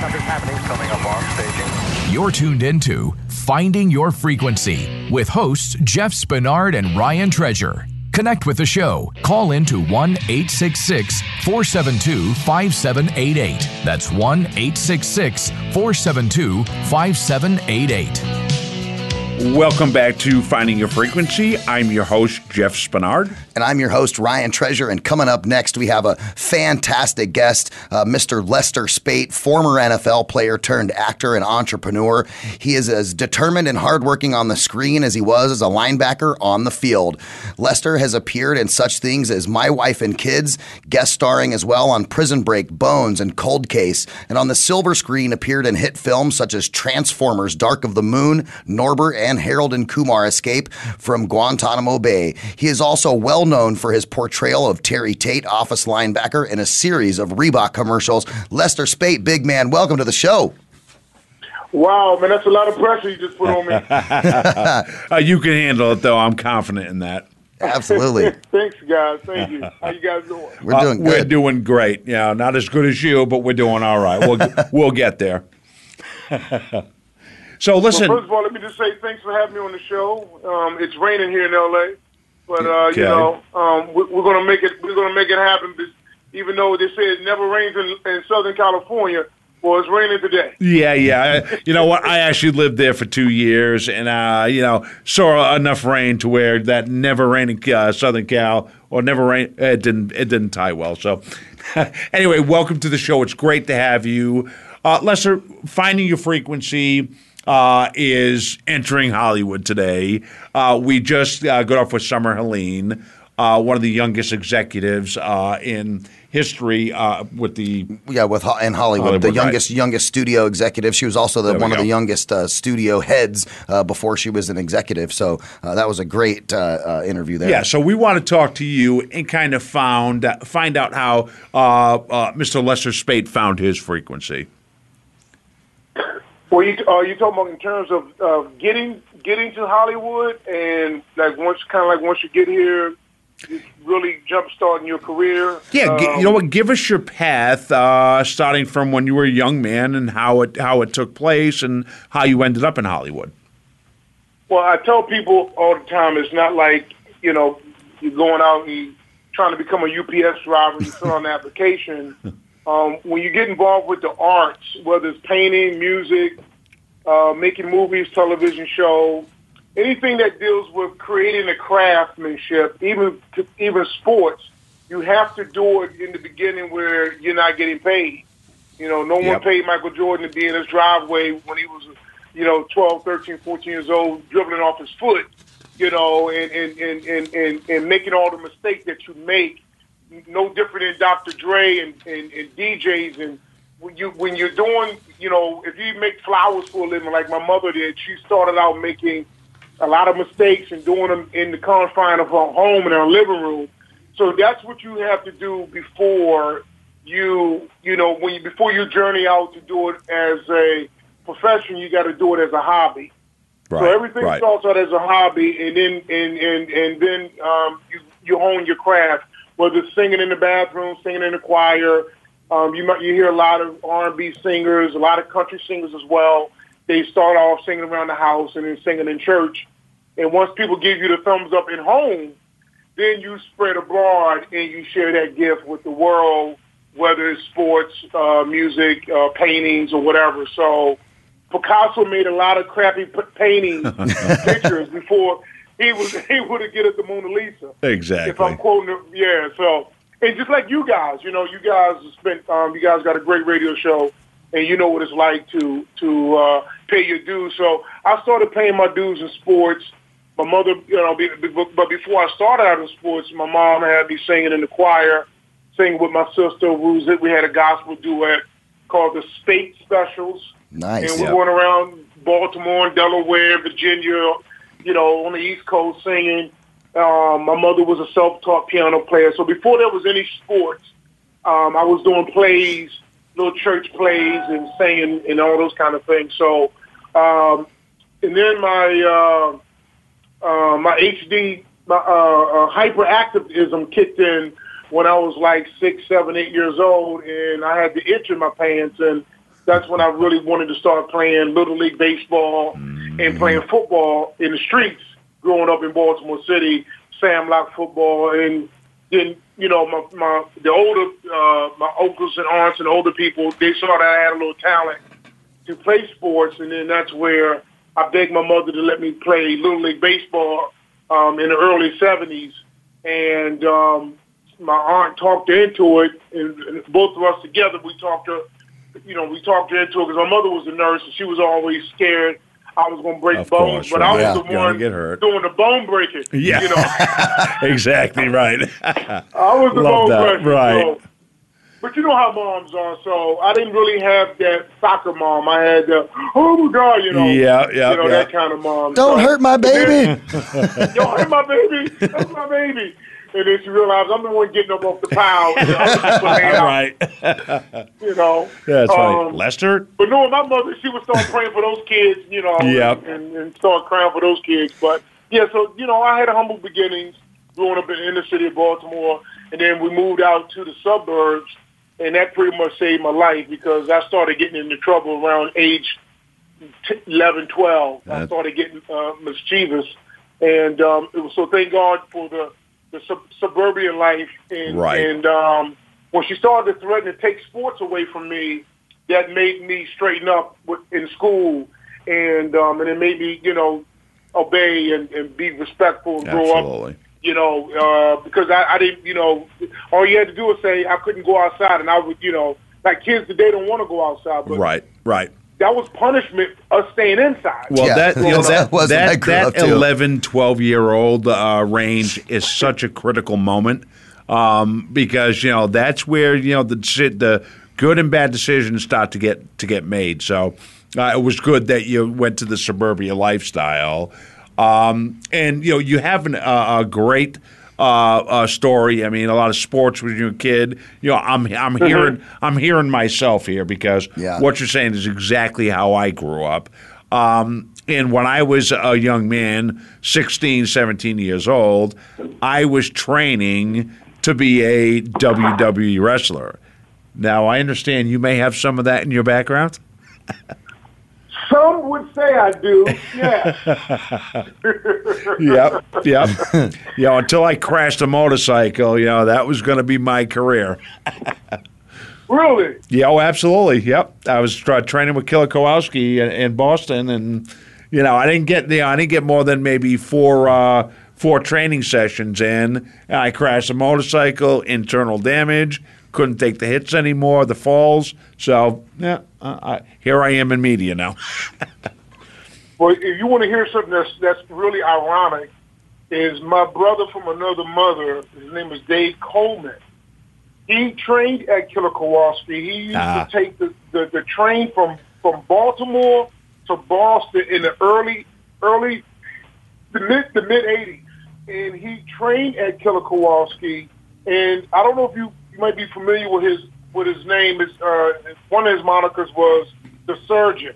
Nothing's happening. Coming up on staging. You're tuned into Finding Your Frequency with hosts Jeff Spenard and Ryan Treasure. Connect with the show. Call in to 1 866 472 5788. That's 1 866 472 5788. Welcome back to Finding Your Frequency. I'm your host, Jeff Spenard. And I'm your host, Ryan Treasure. And coming up next, we have a fantastic guest, uh, Mr. Lester Speight, former NFL player turned actor and entrepreneur. He is as determined and hardworking on the screen as he was as a linebacker on the field. Lester has appeared in such things as My Wife and Kids, guest starring as well on Prison Break, Bones, and Cold Case. And on the silver screen, appeared in hit films such as Transformers, Dark of the Moon, Norbit, and Harold and Kumar escape from Guantanamo Bay. He is also well known for his portrayal of Terry Tate, office linebacker, in a series of Reebok commercials. Lester Speight, big man, welcome to the show. Wow, man, that's a lot of pressure you just put on me. uh, you can handle it, though. I'm confident in that. Absolutely. Thanks, guys. Thank you. How you guys doing? We're doing uh, good. We're doing great. Yeah, not as good as you, but we're doing all right. We'll we'll get there. So listen. Well, first of all, let me just say thanks for having me on the show. Um, it's raining here in LA, but uh, Okay. you know um, we, we're gonna make it. We're gonna make it happen. Even though they say it never rains in, in Southern California, well, it's raining today. Yeah, yeah. You know what? I actually lived there for two years, and uh, you know saw enough rain to where that never raining uh, Southern Cal or never rain. It didn't. It didn't tie well. So anyway, welcome to the show. It's great to have you, uh, Lester. Finding your frequency. Uh, is entering Hollywood today. Uh, we just uh, got off with Summer Helene, uh, one of the youngest executives uh, in history uh, with the Yeah, with Ho- in Hollywood, Hollywood, the right. youngest youngest studio executive. She was also the one of the youngest uh, studio heads uh, before she was an executive. So uh, that was a great uh, uh, interview there. Yeah, so we want to talk to you and kind of found find out how uh, uh, Mr. Lester Speight found his frequency. Well, you uh, you talking about in terms of uh, getting getting to Hollywood and like once kind of like once you get here, really jump starting your career. Yeah, Um, you know what? Give us your path, uh, starting from when you were a young man and how it how it took place and how you ended up in Hollywood. Well, I tell people all the time, it's not like, you know, you're going out and trying to become a UPS driver, you fill out an application. Um, when you get involved with the arts, whether it's painting, music, uh, making movies, television show, anything that deals with creating a craftsmanship, even to, even sports, you have to do it in the beginning where you're not getting paid. You know, no one Yep. paid Michael Jordan to be in his driveway when he was, you know, 12, 13, 14 years old, dribbling off his foot, you know, and, and, and, and, and, and making all the mistakes that you make. No different than Dr. Dre and, and, and DJs. And when, you, when you're doing, you know, if you make flowers for a living like my mother did, she started out making a lot of mistakes and doing them in the confine of her home and her living room. So that's what you have to do before you, you know, when you, before you journey out to do it as a profession, you got to do it as a hobby. Right. So everything right. starts out as a hobby, and then and and and then um, you you hone your craft. Whether it's singing in the bathroom, singing in the choir, um, you might you hear a lot of R and B singers, a lot of country singers as well. They start off singing around the house and then singing in church, and once people give you the thumbs up at home, then you spread abroad and you share that gift with the world, whether it's sports, uh, music, uh, paintings, or whatever. So Picasso made a lot of crappy p- paintings, pictures before he was able to get at the Mona Lisa. Exactly. If I'm quoting it, yeah. So, and just like you guys, you know, you guys spent, um, you guys got a great radio show, and you know what it's like to to uh, pay your dues. So I started paying my dues in sports. My mother, you know, be, be- but before I started out in sports, my mom had me singing in the choir, singing with my sister. We, was, we had a gospel duet called the State Specials Nice. and we Yeah. went around Baltimore and Delaware, Virginia, you know, on the East Coast singing. Um, my mother was a self-taught piano player, so before there was any sports, um, I was doing plays, little church plays, and singing and all those kind of things. So, um, and then my uh, uh, my HD, my uh, uh, hyperactivism kicked in when I was like six, seven, eight years old, and I had the itch in my pants, and that's when I really wanted to start playing little league baseball and playing football in the streets. Growing up in Baltimore City, Sam Lock football, and then you know my my the older uh, my uncles and aunts and older people they saw that I had a little talent to play sports, and then that's where I begged my mother to let me play little league baseball um, in the early '70s, and um, my aunt talked into it, and, and both of us together we talked her, you know, we talked into it because my mother was a nurse and she was always scared I was going to break Of bones, course, but right. I was Yeah. the one get hurt. doing the bone breaking. Yeah. you know, exactly right. I was the Love bone that, breaker. right. So, but you know how moms are, so I didn't really have that soccer mom. I had the oh my god, you know, Yeah, yeah, you know yeah. that kind of mom. Don't So- hurt my baby. Don't hurt my baby, that's my baby. And then she realized I'm the one getting up off the pile. You know, I'm just laying out, right. you know. That's right. Um, Lester? But knowing my mother, she would start praying for those kids, you know, Yep. and, and start crying for those kids. But yeah, so you know, I had humble beginnings growing up in the inner city of Baltimore, and then we moved out to the suburbs, and that pretty much saved my life because I started getting into trouble around age t- 11, 12. I started getting uh, mischievous, and um, it was so thank God for the the sub- suburban life, and Right. and um, when she started to threaten to take sports away from me, that made me straighten up with, in school, and um, and it made me, you know, obey and, and be respectful and grow up. You know, uh, because I, I didn't, you know, all you had to do was say I couldn't go outside, and I would, you know, like kids today don't want to go outside, but Right, right. That was punishment us staying inside. Well, Yeah. that you know, That that was that, that 11, 12 year old uh, range is such a critical moment um, because you know that's where you know the the good and bad decisions start to get to get made. So uh, it was good that you went to the suburbia lifestyle, um, and you know you have an, uh, a great. Uh, uh, story. I mean, a lot of sports when you're a kid. You know, I'm I'm hearing I'm hearing myself here because Yeah. what you're saying is exactly how I grew up. Um, and when I was a young man, 16, 17 years old, I was training to be a WWE wrestler. Now, I understand you may have some of that in your background. Some would say I do, yeah. Yep, yep. you know, until I crashed a motorcycle, you know, that was going to be my career. really? Yeah, oh, absolutely. Yep, I was tra- training with Killer Kowalski in, in Boston, and you know, I didn't get you know, I didn't get more than maybe four uh, four training sessions in. And I crashed a motorcycle, internal damage, couldn't take the hits anymore, the falls. So yeah, uh, I, here I am in media now. Well, if you want to hear something that's that's really ironic, is my brother from another mother. His name is Dave Coleman. He trained at Killer Kowalski. He used Ah. to take the, the, the train from from Baltimore to Boston in the early early the mid the mid eighties, and he trained at Killer Kowalski. And I don't know if you, you might be familiar with his with his name. Is uh, one of his monikers was the Surgeon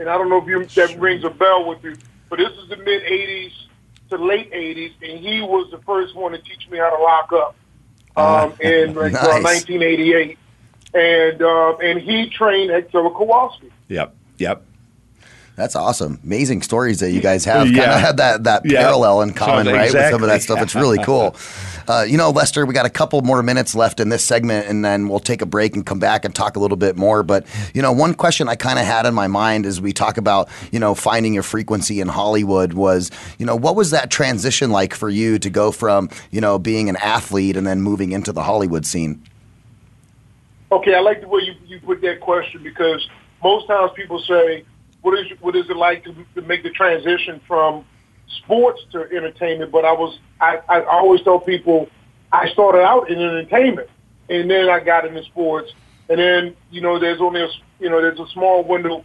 and I don't know if you that rings a bell with you, but this is the mid '80s to late '80s, and he was the first one to teach me how to lock up um, in like, nice. 1988, and um, and he trained at Killer Kowalski. yep, yep. That's awesome. Amazing stories that you guys have. Kind of had that that Yeah. parallel in common, So- right? With some of that stuff. It's really cool. Uh, you know, Lester, we got a couple more minutes left in this segment, and then we'll take a break and come back and talk a little bit more. But you know, one question I kind of had in my mind as we talk about you know finding your frequency in Hollywood was you know what was that transition like for you to go from you know being an athlete and then moving into the Hollywood scene? Okay, I like the way you, you put that question because most times people say, "What is what is it like to, to make the transition from sports to entertainment?" But I was I, I always tell people I started out in entertainment, and then I got into sports, and then you know there's only a s- you know there's a small window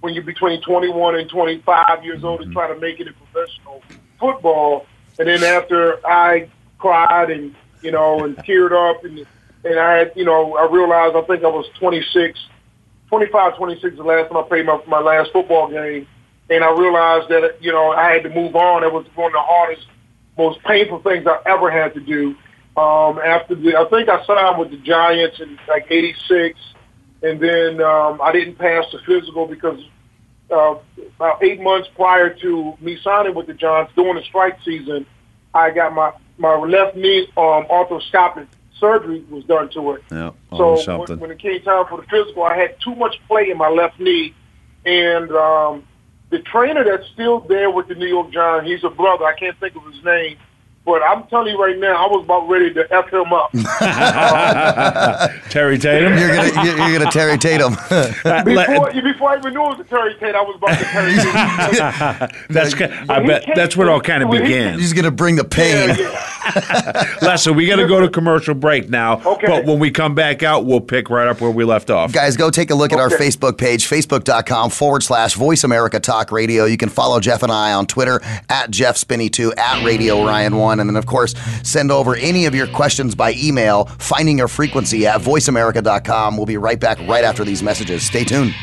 when you're between 21 and 25 years old to mm-hmm. try to make it in professional football, and then after I cried and you know and teared up and and I had, you know, I realized I think I was 26, 25, 26 the last time I played my, my last football game. And I realized that, you know, I had to move on. It was one of the hardest, most painful things I ever had to do. Um, after the, I think I signed with the Giants in like 86. and then um, I didn't pass the physical because uh, about eight months prior to me signing with the Giants during the strike season, I got my my left knee um, arthroscopic surgery was done to it. Yeah, So when, when it came time for the physical, I had too much play in my left knee, and um, the trainer that's still there with the New York Giants, he's a brother. I can't think of his name, but I'm telling you right now, I was about ready to f him up. Terry Tatum. You're gonna you're, you're gonna Terry Tatum. before, before I even knew it was a Terry Tate, I was about to Terry Tate. That's ki- I bet that's where it all kind of began. He's gonna bring the pain. Yeah, yeah. Lester, we got to go to commercial break now. Okay. But when we come back out, we'll pick right up where we left off. Guys, go take a look at our Facebook page, facebook.com forward slash Voice America Talk Radio. You can follow Jeff and I on Twitter at Jeff Spinney2, at Radio Ryan1. And then, of course, send over any of your questions by email, finding your frequency at voiceamerica.com. We'll be right back right after these messages. Stay tuned.